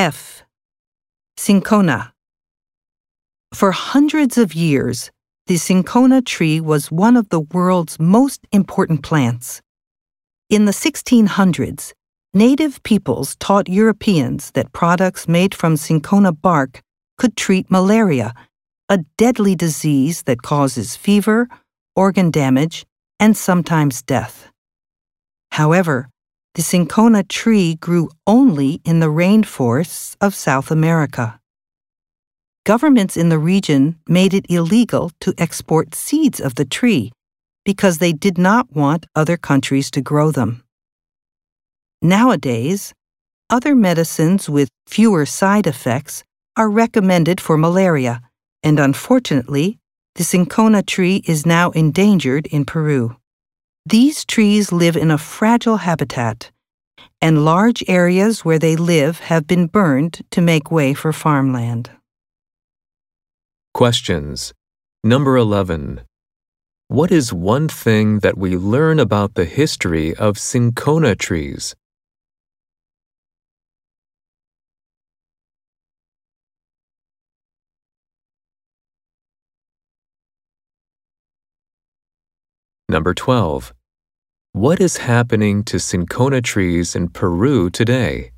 F. Cinchona. For hundreds of years, the cinchona tree was one of the world's most important plants. In the 1600s, native peoples taught Europeans that products made from cinchona bark could treat malaria, a deadly disease that causes fever, organ damage, and sometimes death. However, the cinchona tree grew only in the rainforests of South America. Governments in the region made it illegal to export seeds of the tree because they did not want other countries to grow them. Nowadays, other medicines with fewer side effects are recommended for malaria, and unfortunately, the cinchona tree is now endangered in Peru. These trees live in a fragile habitat, and large areas where they live have been burned to make way for farmland. Questions. Number 11. What is one thing that we learn about the history of cinchona trees? Number 12. What is happening to cinchona trees in Peru today?